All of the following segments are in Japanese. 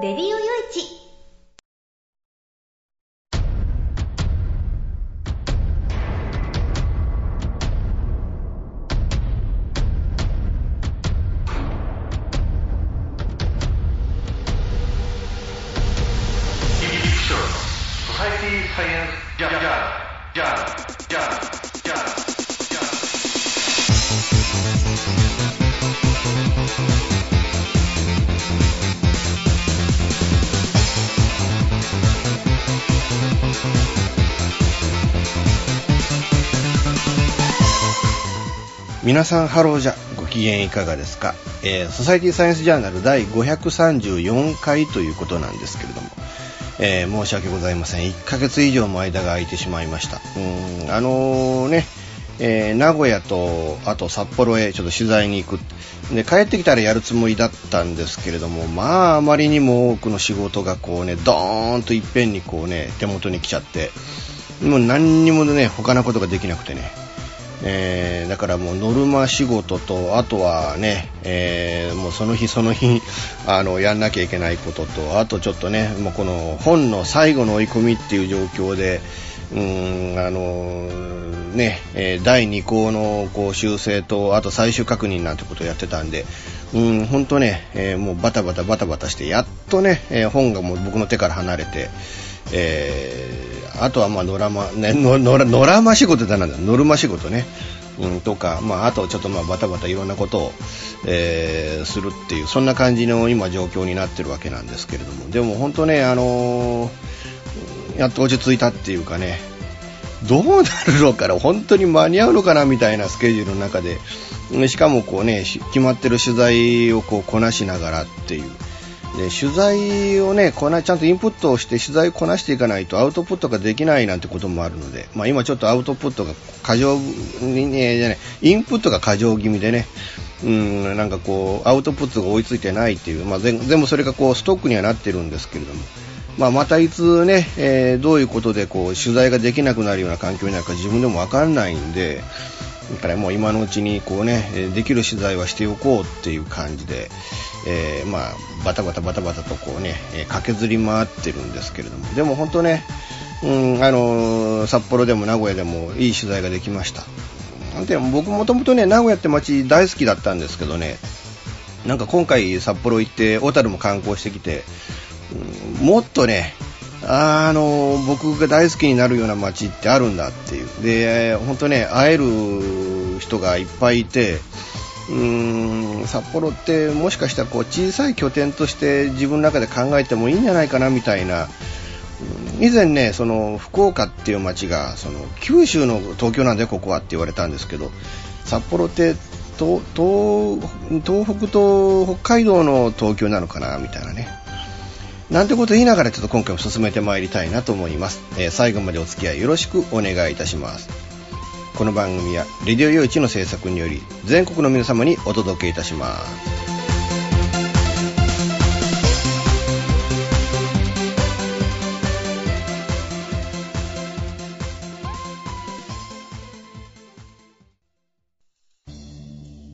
レディオよいち皆さんハローじゃご機嫌いかがですか、えーソサイティサイエンスジャーナル第534回ということなんですけれども、えー申し訳ございません。1ヶ月以上も間が空いてしまいました。うんあのねえ名古屋とあと札幌へちょっと取材に行く。で帰ってきたらやるつもりだったんですけれどもまああまりにも多くの仕事がこうねドーンといっぺんにこうね手元に来ちゃってもう何にもね他のことができなくてね。えーだからもうノルマ仕事とあとはね、えーもうその日その日 あのやんなきゃいけないこととあとちょっとねもうこの本の最後の追い込みっていう状況でうんあのね、え第2項のこう修正とあと最終確認なんてことをやってたんでうん本当ね、えーもうバタバタバタバタしてやっとね、え本がもう僕の手から離れてえあとはまあノラマ、ね、ノノラノラマ仕事だなんだ、ノルマ仕事ね、うん、とか、まあ、あとちょっとまあバタバタいろんなことを、えーするっていう、そんな感じの今状況になってるわけなんですけれども、でも本当ね、あのーやっと落ち着いたっていうかね、どうなるのかな、本当に間に合うのかな？みたいなスケジュールの中で、しかもこうね、決まってる取材をこうこなしながらっていう。で取材をねこなちゃんとインプットをして取材をこなしていかないとアウトプットができないなんてこともあるので、まあ、今ちょっとアウトプットが過剰にねじゃないインプットが過剰気味でねうんなんかこうアウトプットが追いついてないっていう、まあ、全部それがこうストックにはなってるんですけれども、まあ、またいつね、えーどういうことでこう取材ができなくなるような環境になるか自分でもわかんないんでだからもう今のうちにこうね、できる取材はしておこうっていう感じで、えーまあバタバタバタバタとこうね、駆けずり回ってるんですけれども、でも本当ね、うん、あの札幌でも名古屋でもいい取材ができました。でも僕もともとね、名古屋って街大好きだったんですけどね、なんか今回札幌行って小樽も観光してきて、うんもっとね、あの僕が大好きになるような街ってあるんだっていう。で本当ね会える人がいっぱいいてうーん札幌ってもしかしたらこう小さい拠点として自分の中で考えてもいいんじゃないかなみたいな。以前ねその福岡っていう街がその九州の東京なんだよここはって言われたんですけど札幌って東東北と北海道の東京なのかなみたいなね。なんてこと言いながらちょっと今回も進めてまいりたいなと思います、えー最後までお付き合いよろしくお願いいたします。この番組はレディオ用地の制作により全国の皆様にお届けいたします「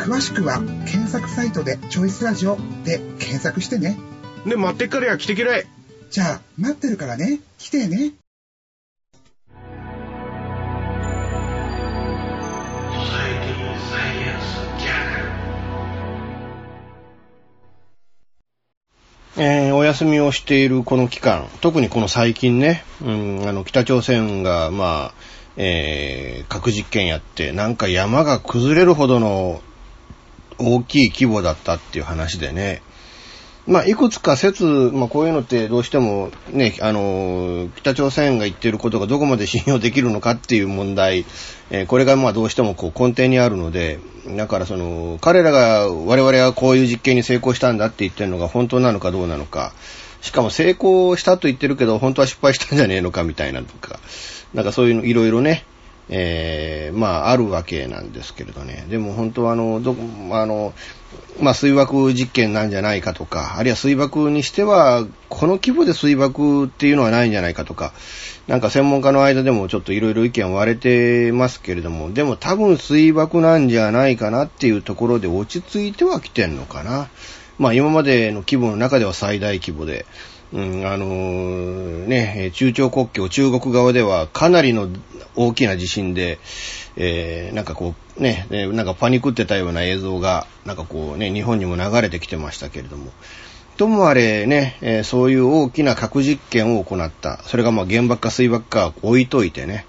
詳しくは、検索サイトでチョイスラジオで検索してね。で、待ってっからや来てけらい。じゃあ、待ってるからね。来てね。えーお休みをしているこの期間、特にこの最近ね、うん、あの、北朝鮮が、まあ、えー核実験やって、なんか山が崩れるほどの大きい規模だったっていう話でね、まあ、いくつか説、まあ、こういうのってどうしてもね、あの、北朝鮮が言ってることがどこまで信用できるのかっていう問題、えーこれがまあどうしてもこう根底にあるので、だからその、彼らが我々はこういう実験に成功したんだって言ってるのが本当なのかどうなのか、しかも成功したと言ってるけど、本当は失敗したんじゃねえのかみたいなとか、なんかそういうのいろいろね、えーまああるわけなんですけれどね。でも本当はあの、どこ、あの、まあ水爆実験なんじゃないかとか、あるいは水爆にしては、この規模で水爆っていうのはないんじゃないかとか、なんか専門家の間でもちょっといろいろ意見割れてますけれども、でも多分水爆なんじゃないかなっていうところで落ち着いてはきてんのかな。まあ今までの規模の中では最大規模で、うん、あのーね、中朝国境、中国側ではかなりの大きな地震で、えーなんかこう、ね、なんかパニクってたような映像が、なんかこうね、日本にも流れてきてましたけれども、ともあれね、えーそういう大きな核実験を行った。それがまあ原爆か水爆か置いといてね。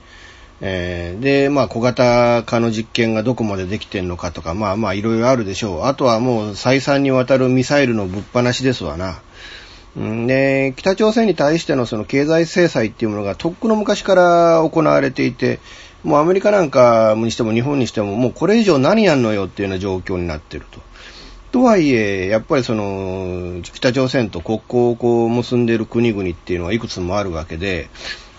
えーで、まあ小型化の実験がどこまでできてんのかとか、まあまあいろいろあるでしょう。あとはもう再三にわたるミサイルのぶっ放しですわな。で、北朝鮮に対してのその経済制裁っていうものがとっくの昔から行われていて、もうアメリカなんかにしても日本にしてももうこれ以上何やんのよっていうような状況になっていると。とはいえ、やっぱりその、北朝鮮と国交をこう結んでいる国々っていうのはいくつもあるわけで、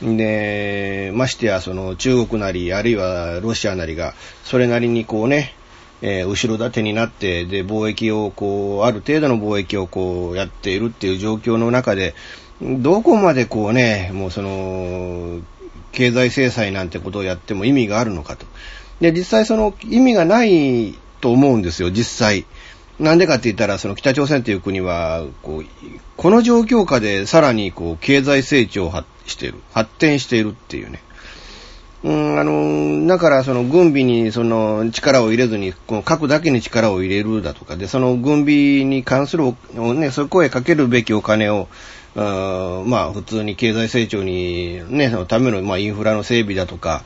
で、ましてやその中国なり、あるいはロシアなりが、それなりにこうね、えー後ろ盾になって、で、貿易をこう、ある程度の貿易をこう、やっているっていう状況の中で、どこまでこうね、もうその、経済制裁なんてことをやっても意味があるのかと。で、実際その意味がないと思うんですよ、実際。なんでかって言ったら、その北朝鮮という国は、こう、この状況下でさらにこう、経済成長をしている、発展しているっていうね。うん、あの、だからその軍備にその力を入れずに、この核だけに力を入れるだとかで、その軍備に関する、ね、そこへかけるべきお金を、あまあ普通に経済成長にね、そのための、まあインフラの整備だとか、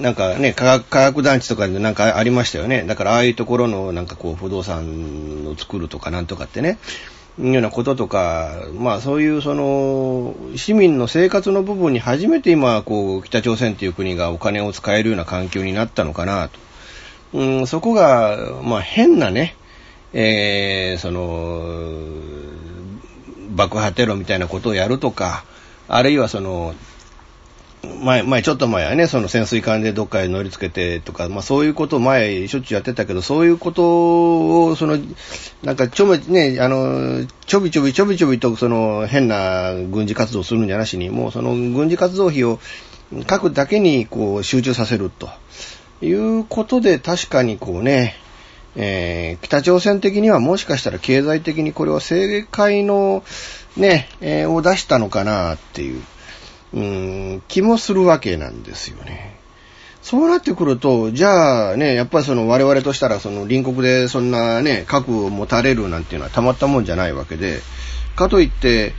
なんかね、科学、科学団地とかでなんかありましたよね。だからああいうところのなんかこう不動産を作るとかなんとかってね、いうようなこととか、まあそういうその市民の生活の部分に初めて今こう北朝鮮という国がお金を使えるような環境になったのかなと。うん、そこが、まあ変なね、えー、その、爆破テロみたいなことをやるとか、あるいはその、前、前、ちょっと前はね、その潜水艦でどっかへ乗り付けてとか、まあそういうことを前しょっちゅうやってたけど、そういうことを、その、なんかちょめ、ね、あの、ちょびちょびちょびちょびとその変な軍事活動するんじゃなしに、もうその軍事活動費を核だけにこう集中させると。いうことで確かにこうね、えー北朝鮮的にはもしかしたら経済的にこれは正解のね、えーを出したのかなっていう、うん、気もするわけなんですよね。そうなってくると、じゃあね、やっぱりその我々としたらその隣国でそんなね、核を持たれるなんていうのはたまったもんじゃないわけで、かといって、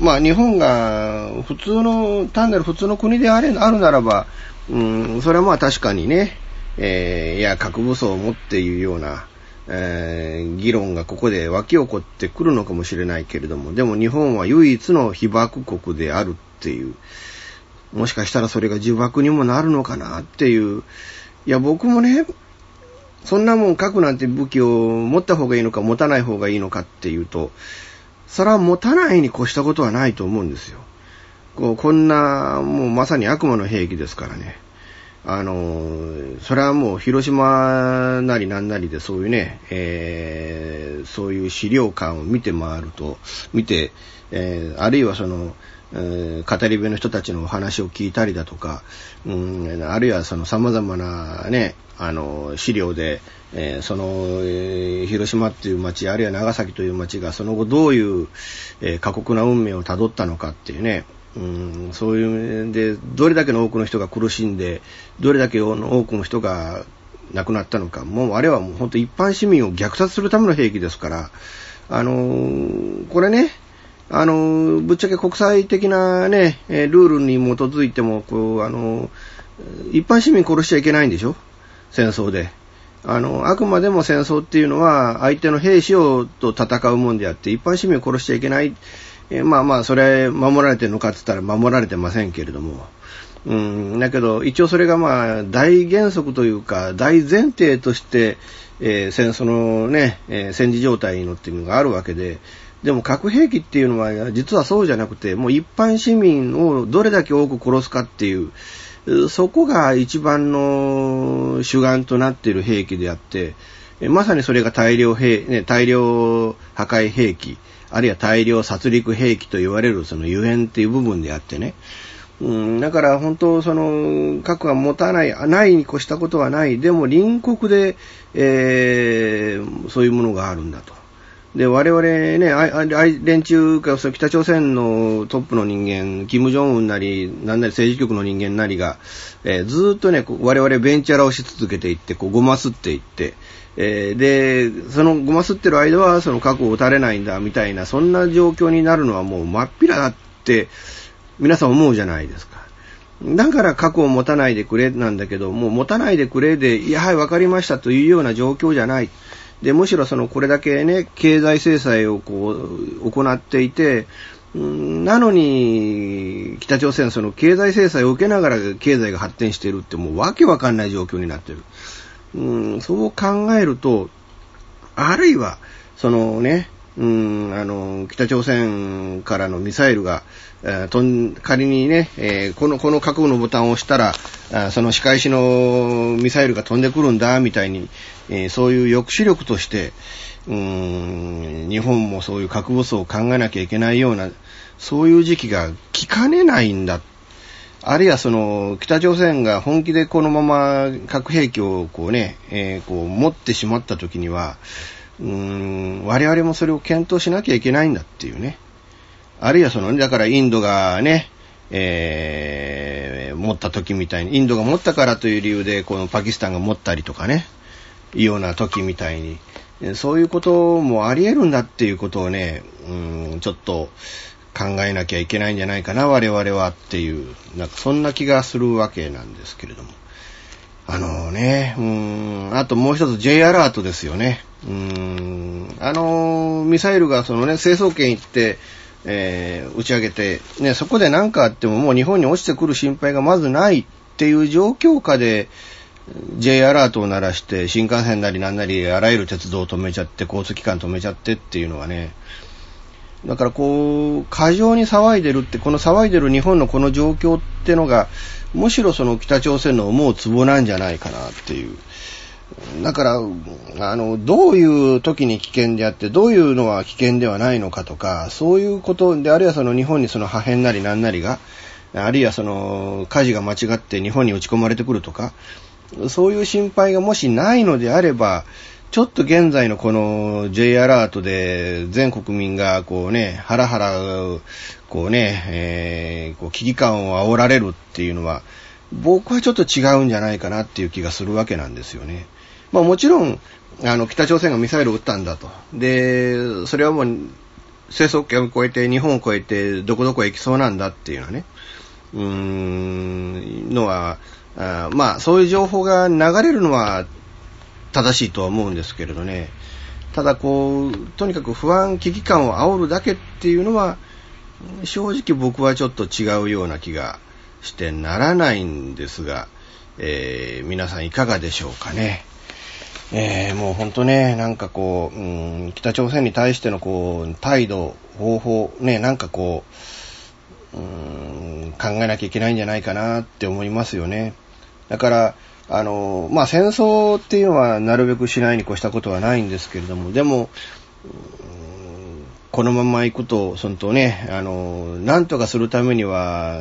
まあ日本が普通の、単なる普通の国であれあるならば、うん、それはまあ確かにね、えーいや、核武装を持っていうような、えー議論がここで湧き起こってくるのかもしれないけれども、でも日本は唯一の被爆国であるっていう、もしかしたらそれが呪縛にもなるのかなっていう、いや、僕もね、そんなもん核なんて武器を持った方がいいのか持たない方がいいのかっていうと、それは持たないに越したことはないと思うんですよ。こうこんな、もうまさに悪魔の兵器ですからね。あの、それはもう広島なりなんなりでそういうね、えー、そういう資料館を見て回ると、見て、えー、あるいはその、え、語り部の人たちのお話を聞いたりだとか、うん、あるいはその様々なね、あの、資料で、えー、その、えー、広島っていう町、あるいは長崎という町がその後どういう、えー、過酷な運命をたどったのかっていうね、うん、そういうで、どれだけの多くの人が苦しんで、どれだけの多くの人が亡くなったのか、もうあれはもう本当一般市民を虐殺するための兵器ですから、あのー、これね、あの、ぶっちゃけ国際的なね、ルールに基づいても、こう、あの、一般市民殺しちゃいけないんでしょ？戦争で。あの、あくまでも戦争っていうのは相手の兵士をと戦うもんであって、一般市民を殺しちゃいけない。えまあまあ、それ守られてるのかって言ったら守られてませんけれども。うん、だけど、一応それがまあ、大原則というか、大前提として、えー、戦争のね、えー、戦時状態のっていうのがあるわけで、でも核兵器っていうのは実はそうじゃなくて、もう一般市民をどれだけ多く殺すかっていう、そこが一番の主眼となっている兵器であって、まさにそれが大量兵、ね、大量破壊兵器、あるいは大量殺戮兵器と言われるそのゆえんっていう部分であってね。うん、だから本当その核が持たない、ないに越したことはない。でも隣国で、えー、そういうものがあるんだと。で、我々ね、連中か、そ北朝鮮のトップの人間、キム・ジョンウンなり、なんなり政治局の人間なりが、えー、ずっとね、我々ベンチャラをし続けていって、こう、ごますっていって、えー、で、そのごますってる間は、その核を撃たれないんだ、みたいな、そんな状況になるのはもう真っ平だって、皆さん思うじゃないですか。だから核を持たないでくれなんだけど、もう持たないでくれで、いや、はい、わかりましたというような状況じゃない。で、むしろその、これだけね、経済制裁をこう、行っていて、なのに、北朝鮮その経済制裁を受けながら経済が発展しているってもうわけわかんない状況になっている。うん、そう考えると、あるいは、そのね、うん、あの、北朝鮮からのミサイルが、えー、とん仮にね、えー、この、この核のボタンを押したら、あその仕返しのミサイルが飛んでくるんだ、みたいに、えー、そういう抑止力として、うん、日本もそういう核武装を考えなきゃいけないような、そういう時期が来かねないんだ。あるいはその、北朝鮮が本気でこのまま核兵器をこうね、えー、こう持ってしまった時には、うーん、我々もそれを検討しなきゃいけないんだっていうね。あるいはその、だからインドがね、えー、持った時みたいに、インドが持ったからという理由で、このパキスタンが持ったりとかね、いうような時みたいに、そういうこともあり得るんだっていうことをね、うん、ちょっと考えなきゃいけないんじゃないかな、我々はっていう、なんかそんな気がするわけなんですけれども。あのね、うん、あともう一つ J アラートですよね。うん、あのミサイルがそのね、成層圏行って、えー、打ち上げて、ね、そこで何かあってももう日本に落ちてくる心配がまずないっていう状況下で、J アラートを鳴らして、新幹線なりなんなり、あらゆる鉄道を止めちゃって、交通機関止めちゃってっていうのはね、だからこう、過剰に騒いでるって、この騒いでる日本のこの状況ってのが、むしろその北朝鮮の思うツボなんじゃないかなっていう。だから、あの、どういう時に危険であって、どういうのは危険ではないのかとか、そういうことで、あるいはその日本にその破片なりなんなりが、あるいはその火事が間違って日本に打ち込まれてくるとか、そういう心配がもしないのであれば、ちょっと現在のこの J アラートで全国民がこうね、ハラハラ、こうね、えー、こう危機感を煽られるっていうのは、僕はちょっと違うんじゃないかなっていう気がするわけなんですよね。まあもちろん、あの、北朝鮮がミサイルを撃ったんだと。で、それはもう、清掃圏を越えて、日本を越えて、どこどこへ行きそうなんだっていうのはね、うーん、のは、あまあ、そういう情報が流れるのは正しいとは思うんですけれどね。ただこう、とにかく不安、危機感を煽るだけっていうのは、正直僕はちょっと違うような気がしてならないんですが、えー、皆さんいかがでしょうかね。えー、もうほんとね、なんかこう、うん、北朝鮮に対してのこう、態度、方法、ね、なんかこう、うん、考えなきゃいけないんじゃないかなって思いますよね。だから、あの、まあ、戦争っていうのはなるべくしないに越したことはないんですけれども、でも、このまま行くと、そのとね、あの、なんとかするためには、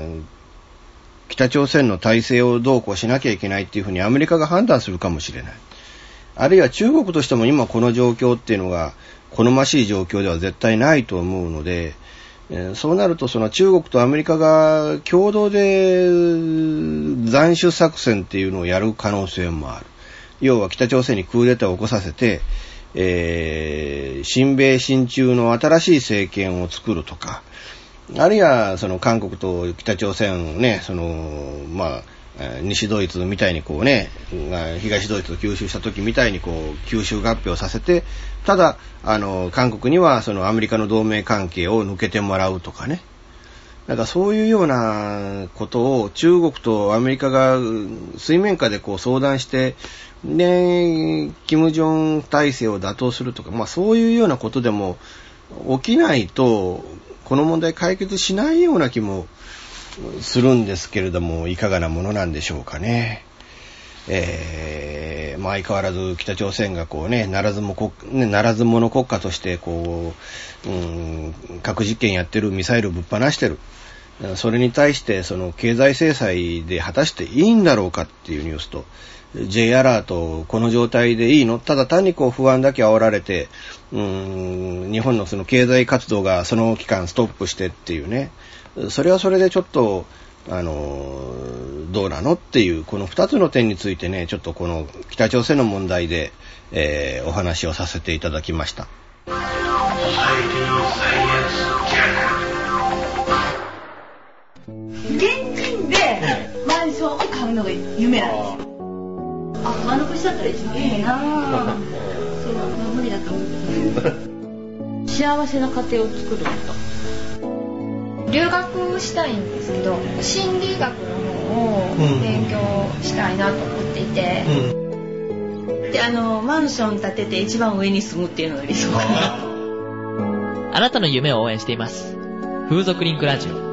北朝鮮の体制をどうこうしなきゃいけないっていうふうにアメリカが判断するかもしれない。あるいは中国としても今この状況っていうのが好ましい状況では絶対ないと思うので、そうなるとその中国とアメリカが共同で斬首作戦っていうのをやる可能性もある。要は北朝鮮にクーデターを起こさせて、えー親米親中の新しい政権を作るとか、あるいは、その韓国と北朝鮮をね、その、まあ、西ドイツみたいにこうね、東ドイツを吸収した時みたいにこう、吸収合併させて、ただ、あの、韓国にはそのアメリカの同盟関係を抜けてもらうとかね。なんかそういうようなことを中国とアメリカが水面下でこう相談して、で、キム・ジョン体制を打倒するとか、まあそういうようなことでも起きないと、この問題解決しないような気もするんですけれども、いかがなものなんでしょうかね。えー、まあ相変わらず北朝鮮がこうね、ならずも国、ね、ならず者国家としてこう、うん、核実験やってる、ミサイルぶっ放してる。それに対して、その経済制裁で果たしていいんだろうかっていうニュースと、J アラート、この状態でいいの？ただ単にこう不安だけ煽られて、うん、日本のその経済活動がその期間ストップしてっていうね、それはそれでちょっと、あの、どうなのっていう、この二つの点についてね、ちょっとこの北朝鮮の問題で、えーお話をさせていただきました。現金でマンションを買うのが夢なんですよ。あ、あの年だったら一番いいなぁ。そう、まあ無理だと思う。幸せな家庭を作るんだ。留学したいんですけど心理学の方を勉強したいなと思っていて、で、あの、マンション建てて一番上に住むっていうのが理想かな。あなたの夢を応援しています。風俗リンクラジオ。オ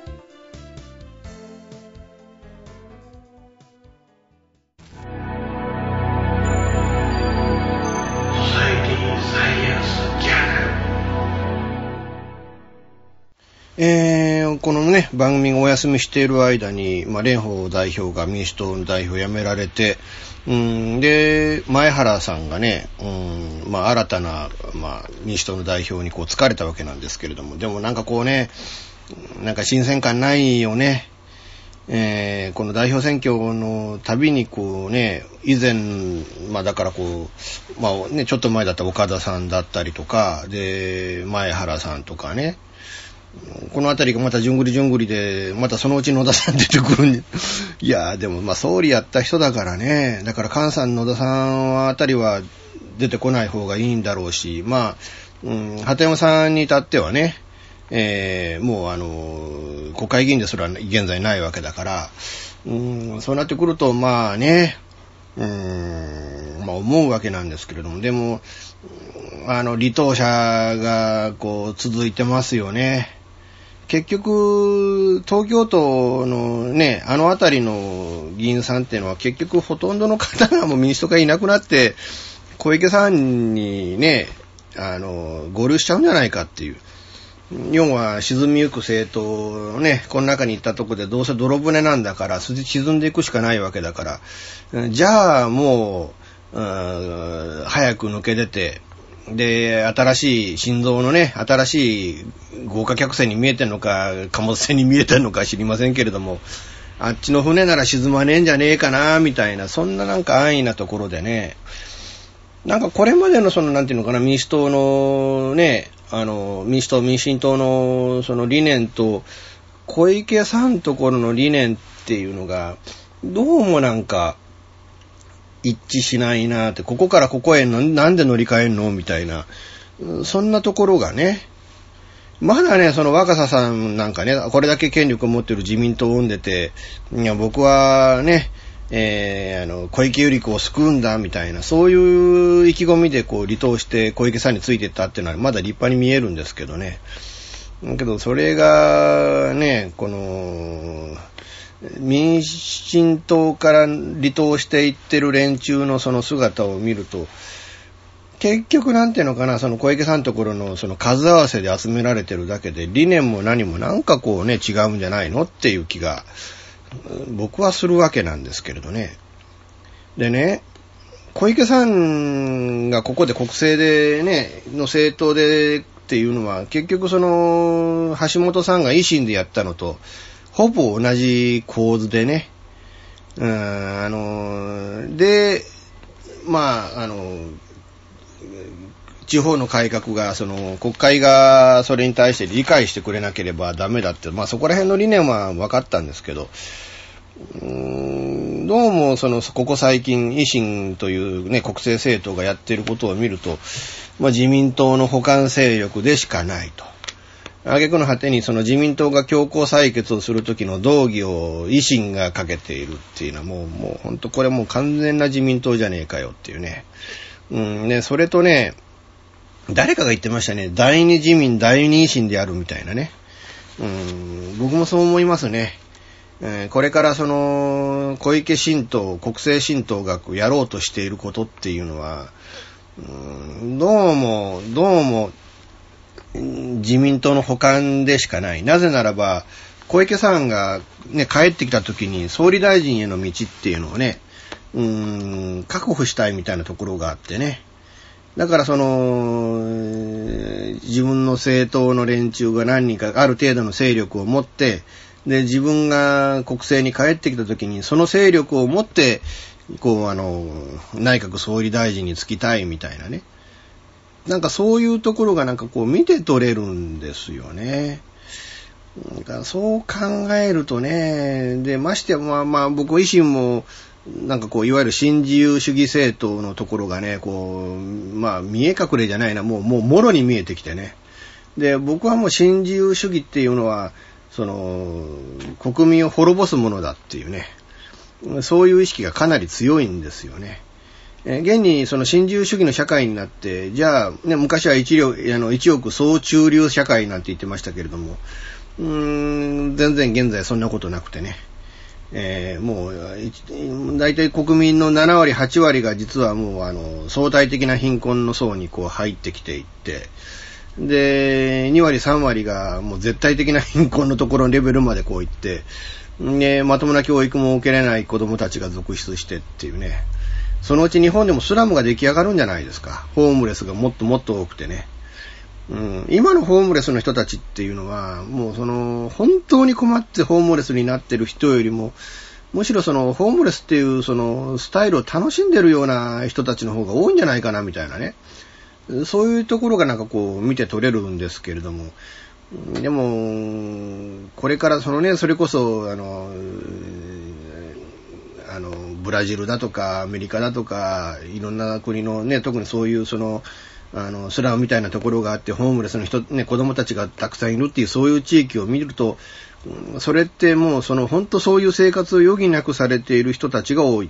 えーこのね、番組がお休みしている間に、まあ、蓮舫代表が民主党の代表を辞められて、うん、で、前原さんがね、うん、まあ、新たな、まあ、民主党の代表にこう疲れたわけなんですけれども、でもなんかこうね、なんか新鮮感ないよね。えーこの代表選挙のたびにこうね、以前、まあだからこう、まあね、ちょっと前だった岡田さんだったりとか、で、前原さんとかね、このあたりがまたじゅんぐりじゅんぐりで、またそのうち野田さん出てくるんで、いやでもまあ総理やった人だからね、だから菅さん野田さんあたりは出てこない方がいいんだろうし、まあ、うん、鳩山さんに至ってはね、えーもうあの、国会議員ですら現在ないわけだから、うん、そうなってくると、まあね、うん、まあ思うわけなんですけれども、でも、あの、離党者が、こう、続いてますよね。結局、東京都のね、あの辺りの議員さんっていうのは結局ほとんどの方がもう民主党がいなくなって、小池さんにね、あの、合流しちゃうんじゃないかっていう。要は沈みゆく政党ね、この中に行ったとこでどうせ泥船なんだから、沈んでいくしかないわけだから、じゃあもう、う早く抜け出て、で、新しい心臓のね、新しい豪華客船に見えてんのか、貨物船に見えてんのか知りませんけれども、あっちの船なら沈まねえんじゃねえかな、みたいな、そんななんか安易なところでね、なんかこれまでのその、なんていうのかな、民主党のね、あの、民主党、民進党のその理念と、小池さんところの理念っていうのが、どうもなんか、一致しないなって、ここからここへなんで乗り換えんの？みたいな、そんなところがね、まだね、その若狭さんなんかね、これだけ権力を持ってる自民党を生んでて、いや、僕はね、えー、あの、小池百合子を救うんだ、みたいな、そういう意気込みでこう離党して小池さんについてったっていうのはまだ立派に見えるんですけどね。だけど、それが、ね、この、民進党から離党していってる連中のその姿を見ると、結局なんていうのかな、その小池さんのところのその数合わせで集められてるだけで、理念も何もなんかこうね、違うんじゃないのっていう気が、僕はするわけなんですけれどね。でね、小池さんがここで国政でね、の政党でっていうのは、結局その、橋本さんが維新でやったのと、ほぼ同じ構図でね、うん、あの、で、まあ、あの、地方の改革が、その、国会がそれに対して理解してくれなければダメだって、まあそこら辺の理念は分かったんですけど、うーんどうもその、ここ最近、維新というね、国政政党がやってることを見ると、まあ自民党の補完勢力でしかないと。挙句の果てにその自民党が強行採決をするときの道義を維新がかけているっていうのはもう、もう本当これもう完全な自民党じゃねえかよっていうね。うんね、それとね、誰かが言ってましたね。第二自民、第二維新であるみたいなね。うん、僕もそう思いますね。えー、これからその、小池新党、国政新党がやろうとしていることっていうのは、うん、どうも、どうも、自民党の補完でしかない。なぜならば、小池さんがね、帰ってきた時に総理大臣への道っていうのをね、うん、確保したいみたいなところがあってね。だからその、自分の政党の連中が何人かある程度の勢力を持って、で、自分が国政に帰ってきた時に、その勢力を持って、こう、あの、内閣総理大臣に就きたいみたいなね。なんかそういうところがなんかこう見て取れるんですよね。なんかそう考えるとね、で、ましてや、まあまあ僕維新も、なんかこう、いわゆる新自由主義政党のところがね、こう、まあ、見え隠れじゃないな、もう、もう、もろに見えてきてね。で、僕はもう新自由主義っていうのは、その、国民を滅ぼすものだっていうね、そういう意識がかなり強いんですよね。え現にその新自由主義の社会になって、じゃあ、ね、昔は一両あの1億総中流社会なんて言ってましたけれども、うーん、全然現在そんなことなくてね。えー、もう、大体国民の7割、8割が実はもう、あの、相対的な貧困の層にこう入ってきていって、で、2割、3割がもう絶対的な貧困のところのレベルまでこう行って、で、まともな教育も受けれない子供たちが続出してっていうね。そのうち日本でもスラムが出来上がるんじゃないですか。ホームレスがもっともっと多くてね。うん、今のホームレスの人たちっていうのは、もうその、本当に困ってホームレスになってる人よりも、むしろその、ホームレスっていうその、スタイルを楽しんでるような人たちの方が多いんじゃないかな、みたいなね。そういうところがなんかこう、見て取れるんですけれども、でも、これからそのね、それこそ、あの、あの、ブラジルだとか、アメリカだとか、いろんな国のね、特にそういうその、あの、スラムみたいなところがあって、ホームレスの人、ね、子供たちがたくさんいるっていう、そういう地域を見ると、それってもう、その、本当そういう生活を余儀なくされている人たちが多い。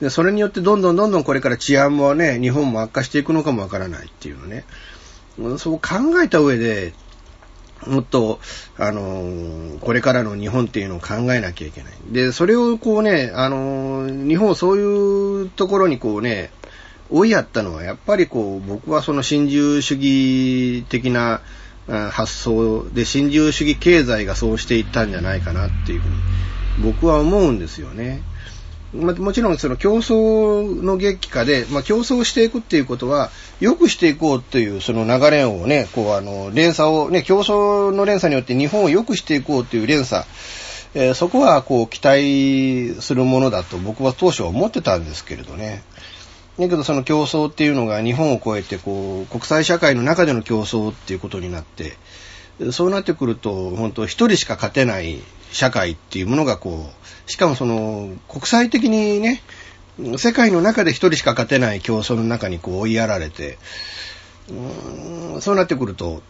で、それによってどんどんどんどんこれから治安もね、日本も悪化していくのかもわからないっていうのね。そう考えた上で、もっと、あのこれからの日本っていうのを考えなきゃいけない。で、それをこうね、あの日本をそういうところにこうね、追いやったのは、やっぱりこう、僕はその新自由主義的な、発想で新自由主義経済がそうしていったんじゃないかなっていうふうに僕は思うんですよね。まもちろんその競争の激化で、まあ、競争していくっていうことは、良くしていこうというその流れをね、こうあの、連鎖をね、競争の連鎖によって日本を良くしていこうという連鎖、えー、そこはこう期待するものだと僕は当初は思ってたんですけれどね。だけどその競争っていうのが日本を超えてこう国際社会の中での競争っていうことになって、そうなってくると本当一人しか勝てない社会っていうものがこう、しかもその国際的にね、世界の中で一人しか勝てない競争の中にこう追いやられて、うんそうなってくると、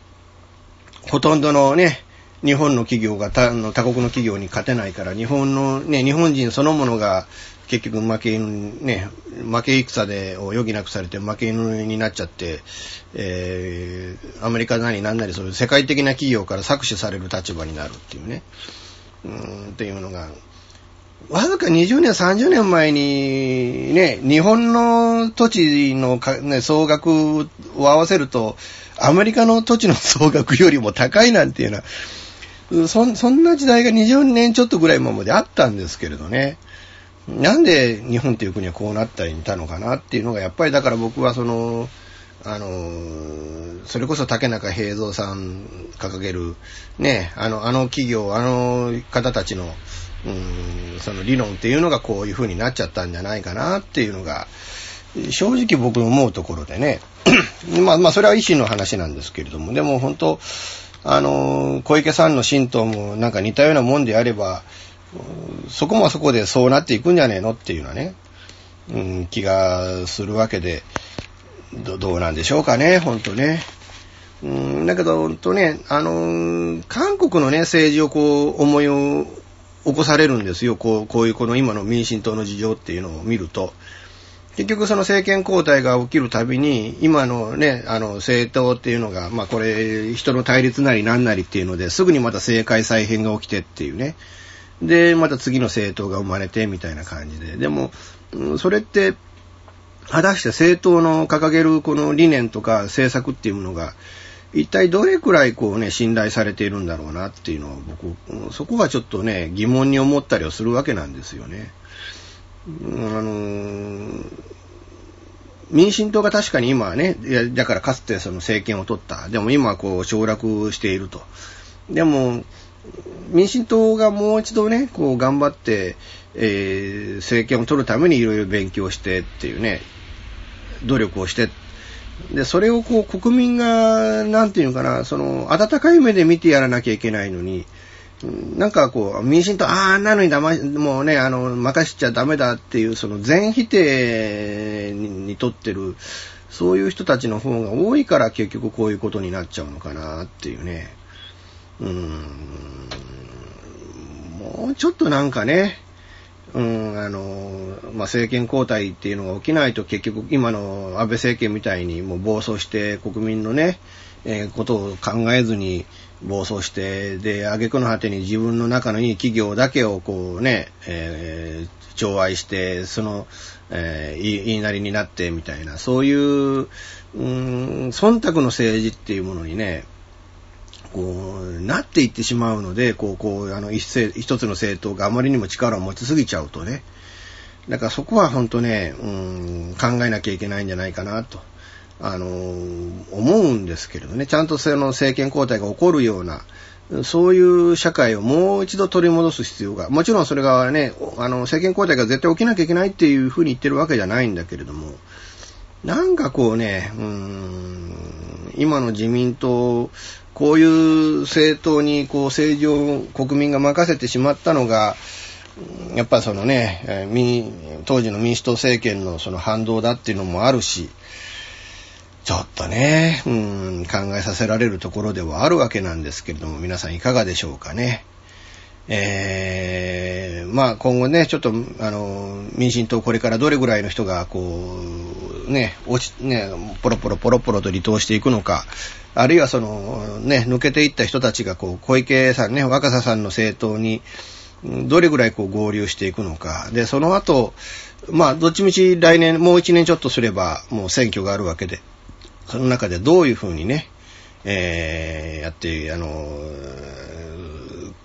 ほとんどのね、日本の企業が他の他国の企業に勝てないから、日本のね、日本人そのものが結局負け犬、ね、負け戦でを余儀なくされて負け犬になっちゃって、えー、アメリカなりなんなりそういう世界的な企業から搾取される立場になるっていうね、うんっていうのが、わずか20年、30年前にね、日本の土地のか、ね、総額を合わせると、アメリカの土地の総額よりも高いなんていうのは、そそんな時代が20年ちょっとぐらい前まであったんですけれどね。なんで日本っていう国はこうなったりいたのかなっていうのが、やっぱりだから僕はその、あの、それこそ竹中平蔵さん掲げる、ね、あの、あの企業、あの方たちの、うん、その理論っていうのがこういう風になっちゃったんじゃないかなっていうのが、正直僕の思うところでね、まあまあそれは維新の話なんですけれども、でも本当、あの、小池さんの神道もなんか似たようなもんであれば、そこもそこでそうなっていくんじゃねえのっていうのはね、うん、気がするわけで、どどうなんでしょうかね、ほんとね。うん、だけど、ほんとね、あの、韓国のね、政治をこう、思いを起こされるんですよ。こう、こういうこの今の民進党の事情っていうのを見ると。結局その政権交代が起きるたびに、今のね、あの政党っていうのが、まあこれ、人の対立なりなんなりっていうので、すぐにまた政界再編が起きてっていうね。で、また次の政党が生まれてみたいな感じで。でも、それって、果たして政党の掲げるこの理念とか政策っていうものが、一体どれくらいこうね、信頼されているんだろうなっていうのを僕、そこがちょっとね、疑問に思ったりをするわけなんですよね。あのー、民進党が確かに今はね、いやだからかつてその政権を取った。でも今はこう省略していると。でも、民進党がもう一度ね、こう頑張って、えー、政権を取るためにいろいろ勉強してっていうね、努力をして、で、それをこう国民が、なんていうのかな、その、温かい目で見てやらなきゃいけないのに、なんかこう、民進党、ああ、なのにだま、もうね、あの、任しちゃダメだっていう、その全否定にとってる、そういう人たちの方が多いから結局こういうことになっちゃうのかなっていうね。うーん、もうちょっとなんかね、うん、あの、まあ、政権交代っていうのが起きないと結局今の安倍政権みたいにもう暴走して国民のね、えー、ことを考えずに暴走して、で、挙句の果てに自分の中のいい企業だけをこうね、えー、寵愛して、その、えー、言いなりになってみたいな、そういう、うん、忖度の政治っていうものにね、こう、なっていってしまうので、こう、こう、あの、一一つの政党があまりにも力を持ちすぎちゃうとね、だからそこは本当ね、うん、考えなきゃいけないんじゃないかなと。あの、思うんですけれどね、ちゃんとその政権交代が起こるような、そういう社会をもう一度取り戻す必要が、もちろんそれがね、あの、政権交代が絶対起きなきゃいけないっていうふうに言ってるわけじゃないんだけれども、なんかこうね、うん、今の自民党、こういう政党にこう政治を国民が任せてしまったのが、やっぱそのね、当時の民主党政権のその反動だっていうのもあるし、ちょっとね、うん、考えさせられるところではあるわけなんですけれども、皆さんいかがでしょうかね。えー、まあ今後ね、ちょっと、あの、民進党これからどれぐらいの人が、こう、ね、落ち、ね、ポロポロポロポロと離党していくのか、あるいはその、ね、抜けていった人たちが、こう、小池さんね、若狭さんの政党に、どれぐらいこう合流していくのか。で、その後、まあ、どっちみち来年、もう一年ちょっとすれば、もう選挙があるわけで、その中でどういうふうにね、えー、やって、あの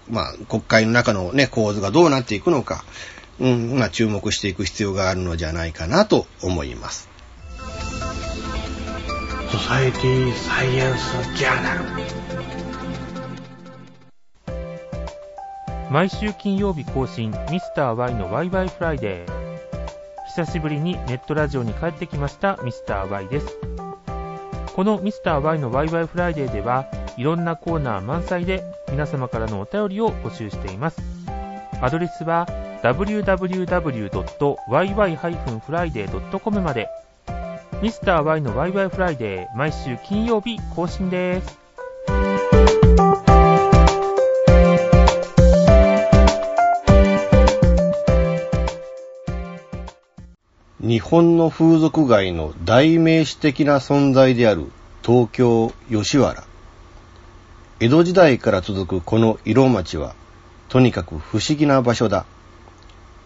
まあ、国会の中のね、構図がどうなっていくのか、うん、まあ、注目していく必要があるのじゃないかなと思います。ソサエティサイエンスジャーナル毎週金曜日更新ミスター y のワイワイフライデー。久しぶりにネットラジオに帰ってきましたミスター y です。このミスター y のワイワイフライデーではいろんなコーナー満載で皆様からのお便りを募集しています。アドレスは www.yy-friday.com まで。ミスター y のワイワイフライデー毎週金曜日更新です。日本の風俗街の代名詞的な存在である東京吉原。江戸時代から続くこの色町はとにかく不思議な場所だ。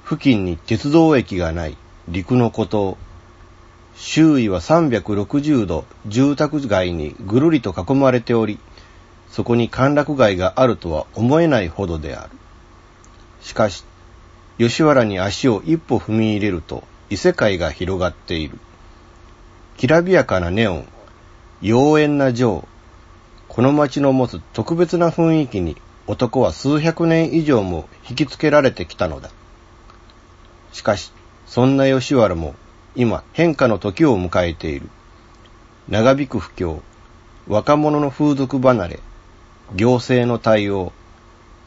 付近に鉄道駅がない陸の孤島。周囲は360度住宅街にぐるりと囲まれておりそこに歓楽街があるとは思えないほどであるしかし吉原に足を一歩踏み入れると異世界が広がっている。きらびやかなネオン、妖艶な情、この街の持つ特別な雰囲気に男は数百年以上も引きつけられてきたのだ。しかし、そんな吉原も今変化の時を迎えている。長引く不況、若者の風俗離れ、行政の対応、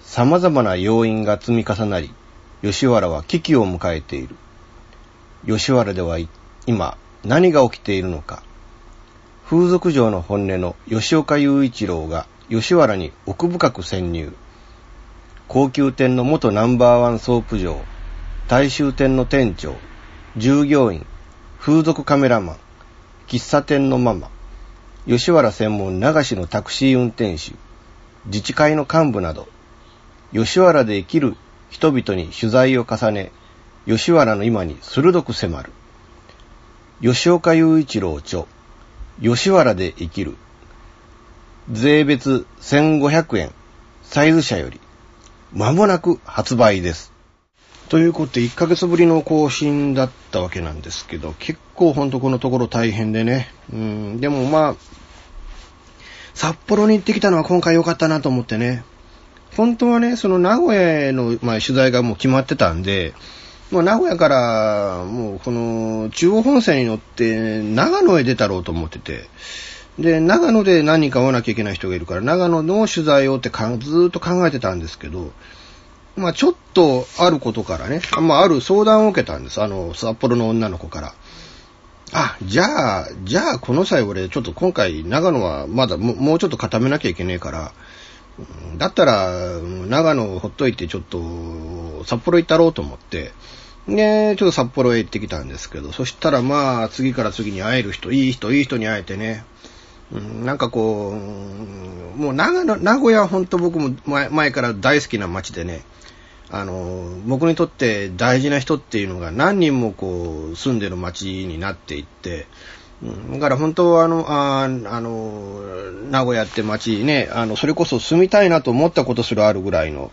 様々な要因が積み重なり、吉原は危機を迎えている。吉原では今何が起きているのか。風俗嬢の本音の吉岡雄一郎が吉原に奥深く潜入。高級店の元ナンバーワンソープ嬢、大衆店の店長、従業員、風俗カメラマン、喫茶店のママ、吉原専門流しのタクシー運転手、自治会の幹部など、吉原で生きる人々に取材を重ね、吉原の今に鋭く迫る。吉岡雄一郎著、吉原で生きる。税別1500円、サイズ社より、まもなく発売です。ということで、1ヶ月ぶりの更新だったわけなんですけど、結構ほんとこのところ大変でね。うん、でもまあ、札幌に行ってきたのは今回良かったなと思ってね。本当はね、その名古屋への、まあ、取材がもう決まってたんで、もう名古屋から、もうこの中央本線に乗って長野へ出たろうと思ってて、で、長野で何人か会わなきゃいけない人がいるから、長野の取材をってかずーっと考えてたんですけど、まあちょっとあることからね、まあある相談を受けたんです。あの、札幌の女の子から。あ、じゃあ、じゃあこの際俺ちょっと今回長野はまだもうちょっと固めなきゃいけねえから、だったら長野をほっといてちょっと札幌行ったろうと思って、で、ちょっと札幌へ行ってきたんですけど、そしたらまあ、次から次に会える人、いい人、いい人に会えてね、うん、なんかこう、もう長野、名古屋は本当僕も前前から大好きな街でね、あの、僕にとって大事な人っていうのが何人もこう、住んでる街になっていって、だから本当はあの、ああの、名古屋って街ね、あの、それこそ住みたいなと思ったことすらあるぐらいの、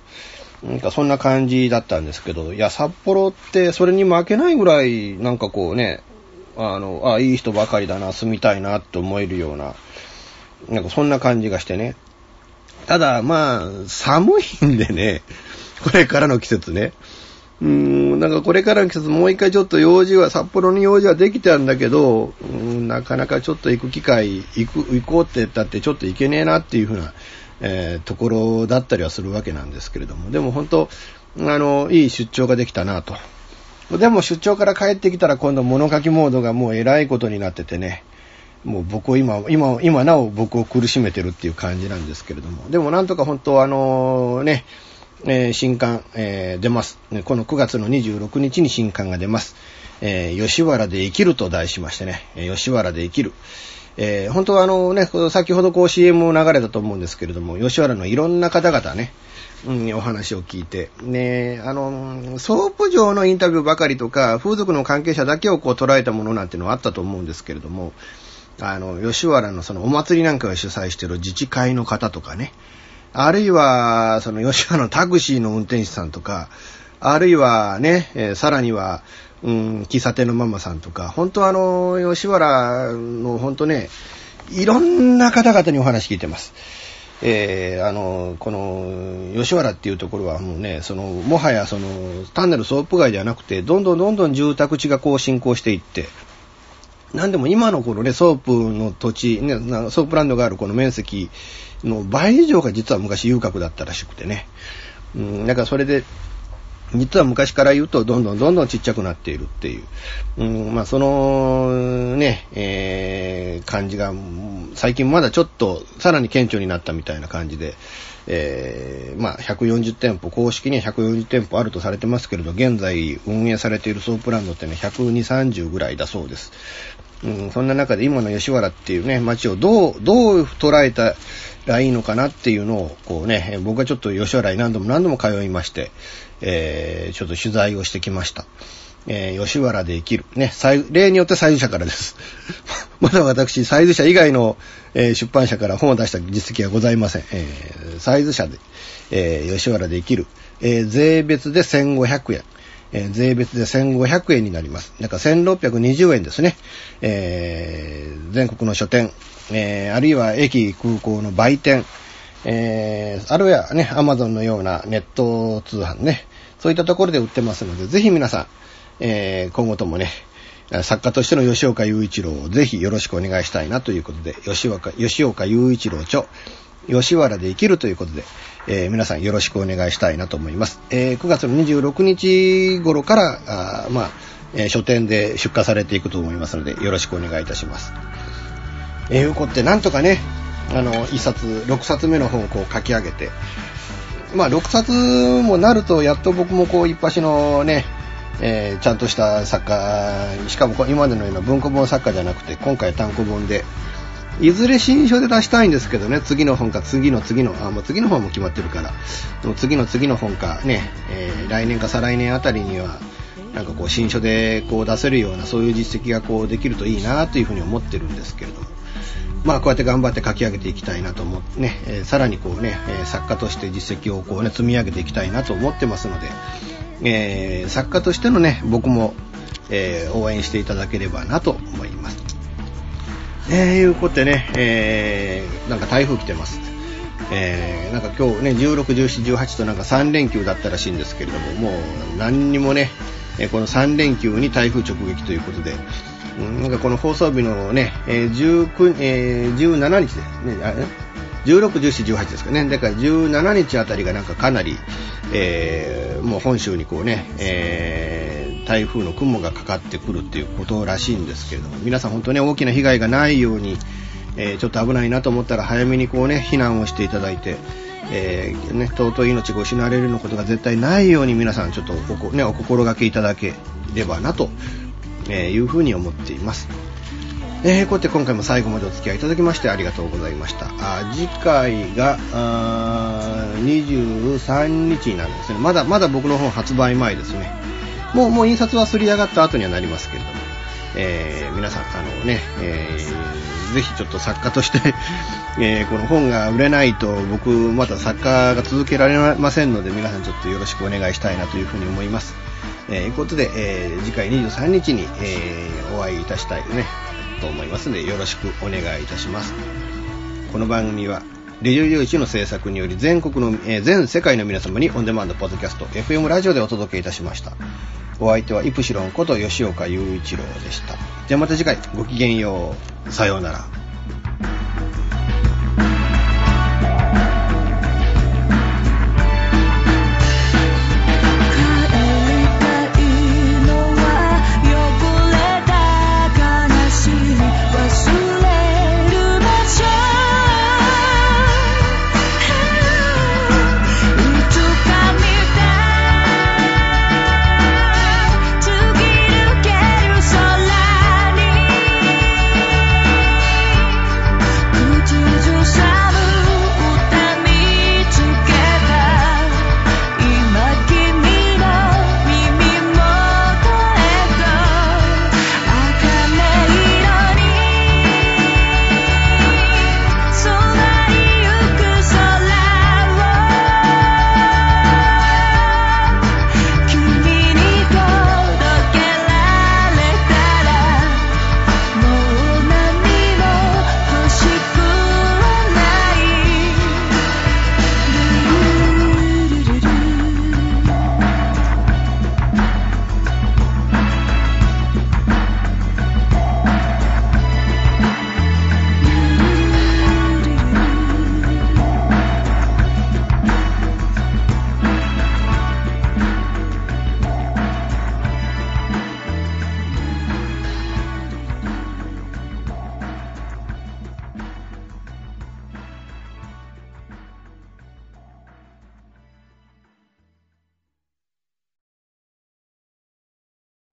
なんかそんな感じだったんですけど、いや、札幌ってそれに負けないぐらい、なんかこうね、あの、あ、いい人ばかりだな、住みたいなって思えるような、なんかそんな感じがしてね。ただ、まあ、寒いんでね、これからの季節ね。うーん、なんかこれからの季節もう一回ちょっと用事は、札幌に用事はできたんだけど、うん、なかなかちょっと行く機会、行く、行こうって言ったってちょっと行けねえなっていうふうなえー、ところだったりはするわけなんですけれども、でも本当、あの、いい出張ができたなと。でも出張から帰ってきたら今度物書きモードがもう偉いことになっててね、もう僕を今、今、今なお僕を苦しめてるっていう感じなんですけれども、でもなんとか本当あのね、えー、新刊、えー、出ます。この9月の26日に新刊が出ます。えー、吉原で生きると題しましてね、吉原で生きる。え、本当はあのね、先ほどこう CM を流れたと思うんですけれども、吉原のいろんな方々ね、うん、お話を聞いて、ね、あの、ソープ場のインタビューばかりとか、風俗の関係者だけをこう捉えたものなんてのはあったと思うんですけれども、あの、吉原のそのお祭りなんかを主催してる自治会の方とかね、あるいは、その吉原のタクシーの運転手さんとか、あるいはね、えー、さらには、うん、喫茶店のママさんとか、本当あの、吉原の本当ね、いろんな方々にお話聞いてます。えー、あの、この、吉原っていうところはもうね、その、もはやその、単なるソープ街ではなくて、どんどんどんどん住宅地がこう進行していって、なんでも今のこのね、ソープの土地、ね、ソープランドがあるこの面積の倍以上が実は昔遊郭だったらしくてね。うん、だからそれで、実は昔から言うと、どんどんどんどんちっちゃくなっているっていう。うん、まあ、その、ね、えー、感じが、最近まだちょっと、さらに顕著になったみたいな感じで、えー、まあ、140店舗、公式には140店舗あるとされてますけれど、現在運営されているソープランドってね、120、30ぐらいだそうです。うん、そんな中で今の吉原っていうね、街をどう、どう捉えたらいいのかなっていうのを、こうね、僕はちょっと吉原に何度も何度も通いまして、えー、ちょっと取材をしてきました。えー、吉原で生きる。ね、例によってサイズ社からです。まだ私、サイズ社以外の、えー、出版社から本を出した実績はございません。えー、サイズ社で、えー、吉原で生きる。えー、税別で1500円。えー、税別で1500円になります。だから1620円ですね。えー、全国の書店、えー、あるいは駅、空港の売店、えー、あるいはね、アマゾンのようなネット通販ね、そういったところで売ってますので、ぜひ皆さん、えー、今後ともね、作家としての吉岡雄一郎をぜひよろしくお願いしたいなということで、吉岡、吉岡雄一郎著、吉原で生きるということで、えー、皆さんよろしくお願いしたいなと思います。えー、9月の26日頃から、あまあ、えー、書店で出荷されていくと思いますので、よろしくお願いいたします。えー、いうことで、なんとかね、あの、1冊、6冊目の本をこう書き上げて、まあ、6冊もなると、やっと僕もこう、一発のね、えー、ちゃんとした作家、しかも今までのような文庫本作家じゃなくて、今回単行本で、いずれ新書で出したいんですけどね、次の本か次の次の、あ、もう次の本も決まってるから、でも次の次の本かね、えー、来年か再来年あたりには、なんかこう新書でこう出せるようなそういう実績がこうできるといいなというふうに思ってるんですけれども、まあこうやって頑張って書き上げていきたいなと思ってね、えー、さらにこうね、え、作家として実績をこうね、積み上げていきたいなと思ってますので、えー、作家としてのね、僕も、え応援していただければなと思います。えー、いうことでね、えー、なんか台風来てます。えー、なんか今日ね、16、17、18となんか3連休だったらしいんですけれども、もう何にもね、この3連休に台風直撃ということで、なんかこの放送日のね、えー19えー、17日で、ね、あ16、17、18ですかね。だから17日あたりがなんかかなり、えー、もう本州にこうね、えー、台風の雲がかかってくるっていうことらしいんですけれども、皆さん本当に大きな被害がないように、えー、ちょっと危ないなと思ったら早めにこうね、避難をしていただいて、えー、ね、尊い命が失われるようなことが絶対ないように皆さんちょっとお,、ね、お心がけいただければなと、えいうふうに思っています。えー、こうやって今回も最後までお付き合いいただきましてありがとうございました。あ次回があ23日になるんですね。まだまだ僕の本発売前ですね。もうもう印刷はすり上がった後にはなりますけれども、えー、皆さん、あのね、えー、ぜひちょっと作家として え、この本が売れないと僕また作家が続けられませんので皆さんちょっとよろしくお願いしたいなというふうに思います。えー、いうことで、えー、次回23日に、えー、お会いいたしたいね。と思いますのでよろしくお願いいたします。この番組はレジオ用紙の制作により全国の、えー、全世界の皆様にオンデマンドポッドキャスト FM ラジオでお届けいたしました。お相手はイプシロンこと吉岡雄一郎でした。じゃあまた次回ごきげんよう。さようなら。